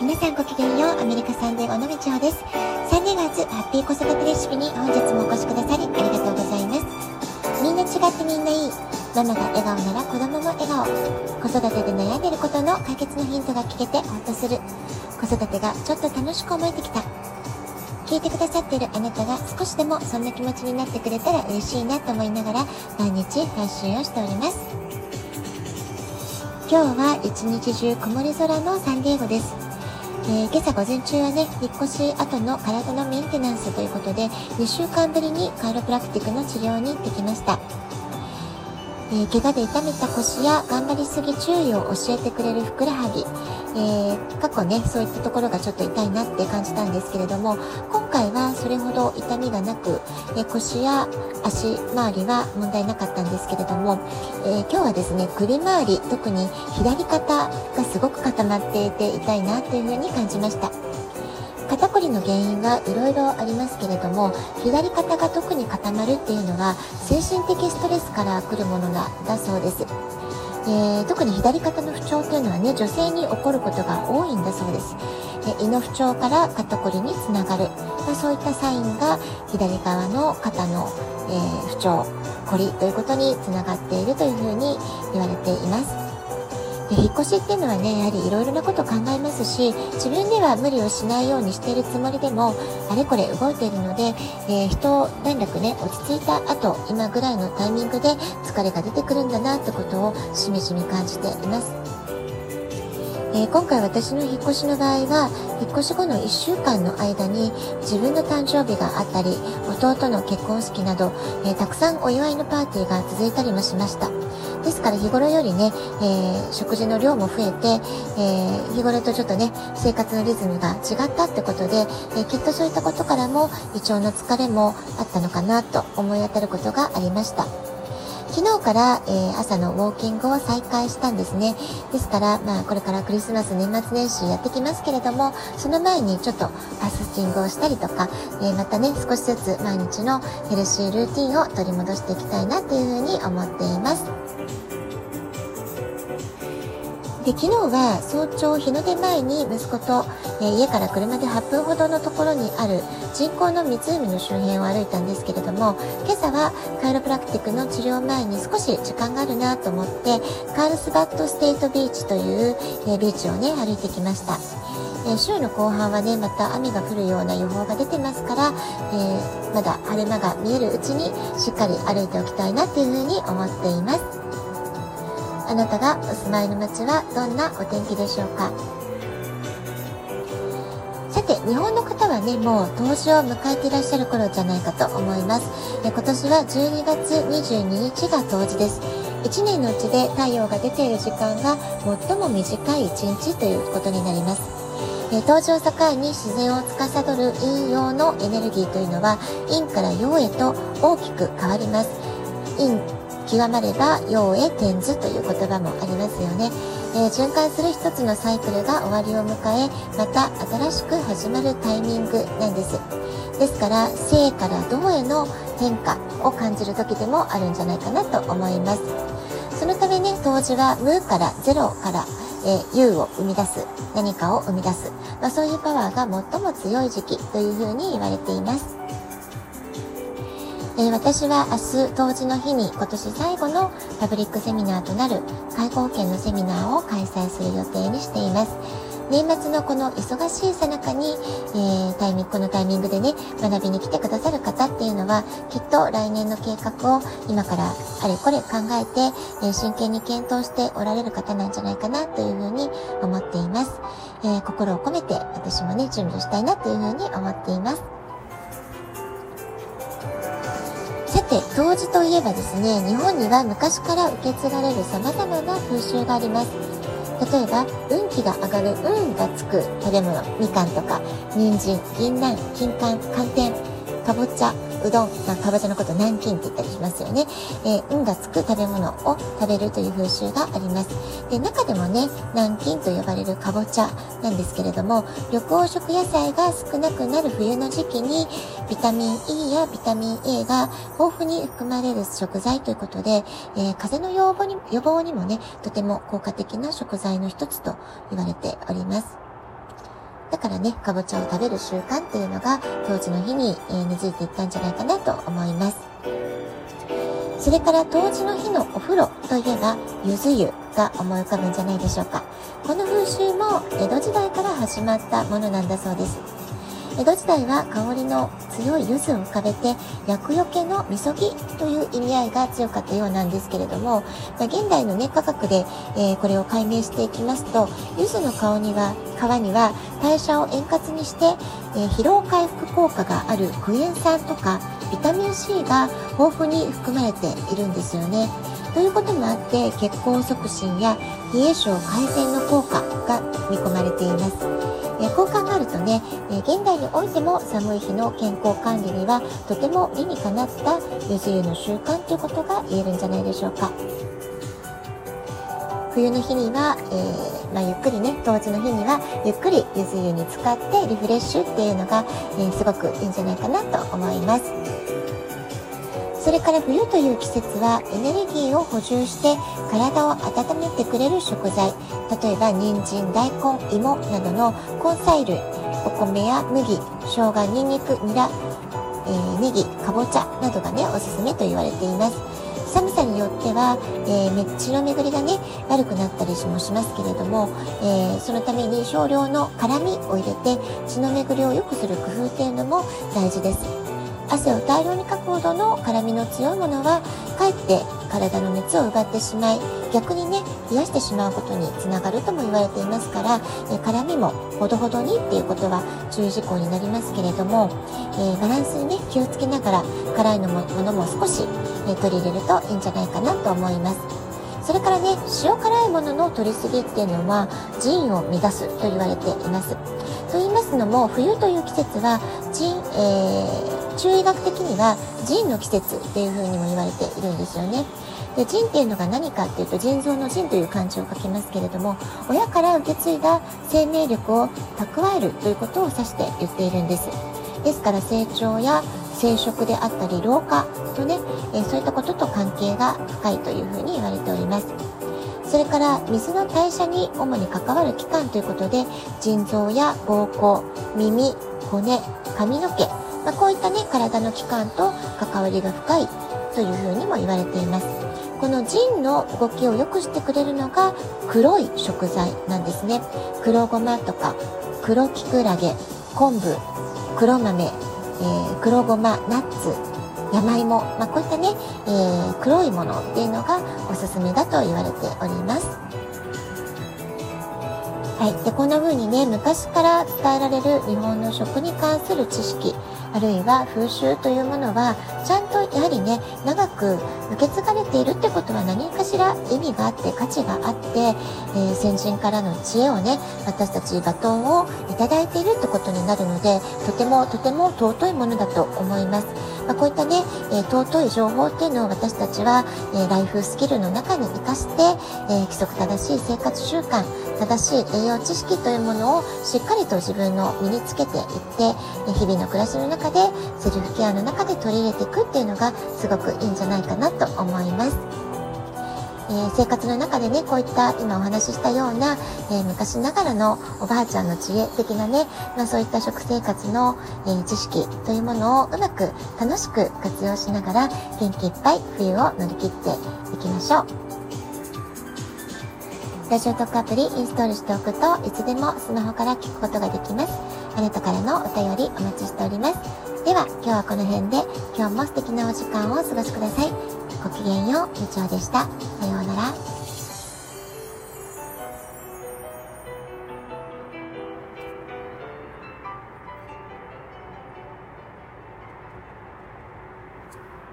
皆さんごきげんよう、アメリカサンデー尾道穂です。3年月ハッピー子育てレシピに本日もお越しくださりありがとうございます。みんな違ってみんないい。ママが笑顔なら子供も笑顔。子育てで悩んでることの解決のヒントが聞けてほっとする。子育てがちょっと楽しく思えてきた。聞いてくださっているあなたが少しでもそんな気持ちになってくれたら嬉しいなと思いながら毎日配信をしております。今日は一日中曇り空のサンディエゴです。えー、今朝午前中はね、引っ越し後の体のメンテナンスということで、2週間ぶりにカイロプラクティックの治療に行ってきました。えー、怪我で痛めた腰や頑張りすぎ注意を教えてくれるふくらはぎ、えー、過去ね、そういったところがちょっと痛いなって感じたんですけれども、今回はそれほど痛みがなく、えー、腰や足周りは問題なかったんですけれども、え今日はですね、首周り、特に左肩がすごく固まっていて痛いなというふうに感じました。肩こりの原因はいろいろありますけれども左肩が特に固まるっていうのは精神的ストレスから来るものだそうです、えー、特に左肩の不調っていうのはね女性に起こることが多いんだそうです。で胃の不調から肩こりにつながる、まあ、そういったサインが左側の肩の、えー、不調こりということにつながっているというふうに言われています。引っ越しっていうのはねやはりいろいろなこと考えますし自分では無理をしないようにしているつもりでもあれこれ動いているので、えー、人連絡ね落ち着いた後今ぐらいのタイミングで疲れが出てくるんだなってことをしみじみ感じています。えー、今回私の引っ越しの場合は引っ越し後の1週間の間に自分の誕生日があったり弟の結婚式など、えー、たくさんお祝いのパーティーが続いたりもしましたですから日頃よりね、えー、食事の量も増えて、え日頃とちょっとね生活のリズムが違ったってことで、えきっとそういったことからも胃腸の疲れもあったのかなと思い当たることがありました昨日から、えー、朝のウォーキングを再開したんですね。ですから、まあ、これからクリスマス、年末年始やってきますけれども、その前にちょっとファスティングをしたりとか、えー、またね、少しずつ毎日のヘルシールーティンを取り戻していきたいなっていうふうに思っています。で昨日は早朝日の出前に息子と、えー、家から車で8分ほどのところにある人工の湖の周辺を歩いたんですけれども今朝はカイロプラクティックの治療前に少し時間があるなと思ってカールスバットステートビーチという、えー、ビーチをね歩いてきました。えー、週の後半はねまた雨が降るような予報が出てますから、えー、まだ晴れ間が見えるうちにしっかり歩いておきたいなっていうふうに思っています。あなたがお住まいの街はどんなお天気でしょうか？さて日本の方はねもう冬至を迎えていらっしゃる頃じゃないかと思います。え今年は12月22日が冬至です。1年のうちで太陽が出ている時間が最も短い1日ということになります。え冬至を境に自然を司る陰陽のエネルギーというのは陰から陽へと大きく変わります。陰極まれば陽へ転ずという言葉もありますよね、えー、循環する一つのサイクルが終わりを迎えまた新しく始まるタイミングなんです。ですから生から動への変化を感じる時でもあるんじゃないかなと思います。そのためね当時は無からゼロからえー、U を生み出す。何かを生み出す、まあ、そういうパワーが最も強い時期というふうに言われています。えー、私は明日冬至の日に今年最後のパブリックセミナーとなる介護保険のセミナーを開催する予定にしています。年末のこの忙しいさなかに、えー、タイミング、このタイミングでね、学びに来てくださる方っていうのは、きっと来年の計画を今からあれこれ考えて、えー、真剣に検討しておられる方なんじゃないかなというふうに思っています。えー、心を込めて私もね、準備をしたいなというふうに思っています。掃除といえばですね、日本には昔から受け継がれる様々な風習があります。例えば、運気が上がる運がつく食べ物、みかんとか、人参、銀杏、金柑、寒天、かぼちゃ、うどん、まあ、かぼちゃのこと南京って言ったりしますよね。えー、運がつく食べ物を食べるという風習があります。で、中でもね、南京と呼ばれるかぼちゃなんですけれども、緑黄色野菜が少なくなる冬の時期に、ビタミン E やビタミン A が豊富に含まれる食材ということで、えー、風邪の予防に予防にもね、とても効果的な食材の一つと言われております。だからね、かぼちゃを食べる習慣っていうのが、当時の日に、え根付いていったんじゃないかなと思います。それから当時の日のお風呂といえば、ゆず湯が思い浮かぶんじゃないでしょうか。この風習も江戸時代から始まったものなんだそうです。江戸時代は香りの強い柚子を浮かべて厄除けのみそぎという意味合いが強かったようなんですけれども、まあ、現代の、ね、科学で、えー、これを解明していきますと柚子の顔には皮には代謝を円滑にして、えー、疲労回復効果があるクエン酸とかビタミン C が豊富に含まれているんですよね。ということもあって血行促進や冷え症改善の効果が見込まれています。えこう考えるとね、え現代においても寒い日の健康管理にはとても理にかなったゆず湯の習慣ということが言えるんじゃないでしょうか。冬の日には、えー、まあ、ゆっくりね当時の日にはゆっくりゆず湯に使ってリフレッシュっていうのが、えー、すごくいいんじゃないかなと思います。それから冬という季節はエネルギーを補充して体を温めてくれる食材例えば人参大根芋などの根菜類米や麦生姜にんにくニラ、えー、ネギかぼちゃなどがねおすすめと言われています。寒さによっては、えー、血の巡りがね悪くなったりもしますけれども、えー、そのために少量の辛みを入れて血の巡りを良くする工夫っていうのも大事です。汗を大量にかくほどの辛みの強いものはかえって体の熱を奪ってしまい逆にね冷やしてしまうことにつながるとも言われていますからえ辛みもほどほどにっていうことは注意事項になりますけれども、え、バランスにね気をつけながら辛いのもものも少し、え取り入れるといいんじゃないかなと思います。それからね塩辛いものの取りすぎっていうのは腎を乱すと言われていますと言いますのも冬という季節は腎、えー中医学的には腎の季節っていう風にも言われているんですよね。で腎っていうのが何かっていうと腎臓の腎という漢字を書きますけれども親から受け継いだ生命力を蓄えるということを指して言っているんですですから成長や生殖であったり老化とね、えそういったことと関係が深いというふうに言われておりますそれから水の代謝に主に関わる器官ということで腎臓や膀胱耳骨髪の毛まあ、こういったね体の器官と関わりが深いというふうにも言われています。この腎の動きを良くしてくれるのが黒い食材なんですね。黒ごまとか黒きくらげ昆布黒豆、えー、黒ごまナッツ山芋、まあ、こういったね、えー、黒いものっていうのがおすすめだと言われております。はい、でこんな風にね昔から伝えられる日本の食に関する知識あるいは風習というものはちゃんとやはりね長く受け継がれているってことは何かしら意味があって価値があって、えー、先人からの知恵をね私たちバトンをいただいているってことになるのでとてもとても尊いものだと思います。まあ、こういったね、えー、尊い情報っていうのを私たちは、えー、ライフスキルの中に生かして、え規則正しい生活習慣正しい栄養知識というものをしっかりと自分の身につけていって日々の暮らしの中でセルフケアの中で取り入れていくっていうのがすごくいいんじゃないかなと思います。えー、生活の中でねこういった今お話ししたような、えー、昔ながらのおばあちゃんの知恵的なね、まあ、そういった食生活の、えー、知識というものをうまく楽しく活用しながら元気いっぱい冬を乗り切っていきましょう。ラジオトークアプリインストールしておくといつでもスマホから聞くことができます。あなたからのお便りお待ちしております。では今日はこの辺で今日も素敵なお時間をお過ごしください。ごきげんよう、部長でした。さようなら。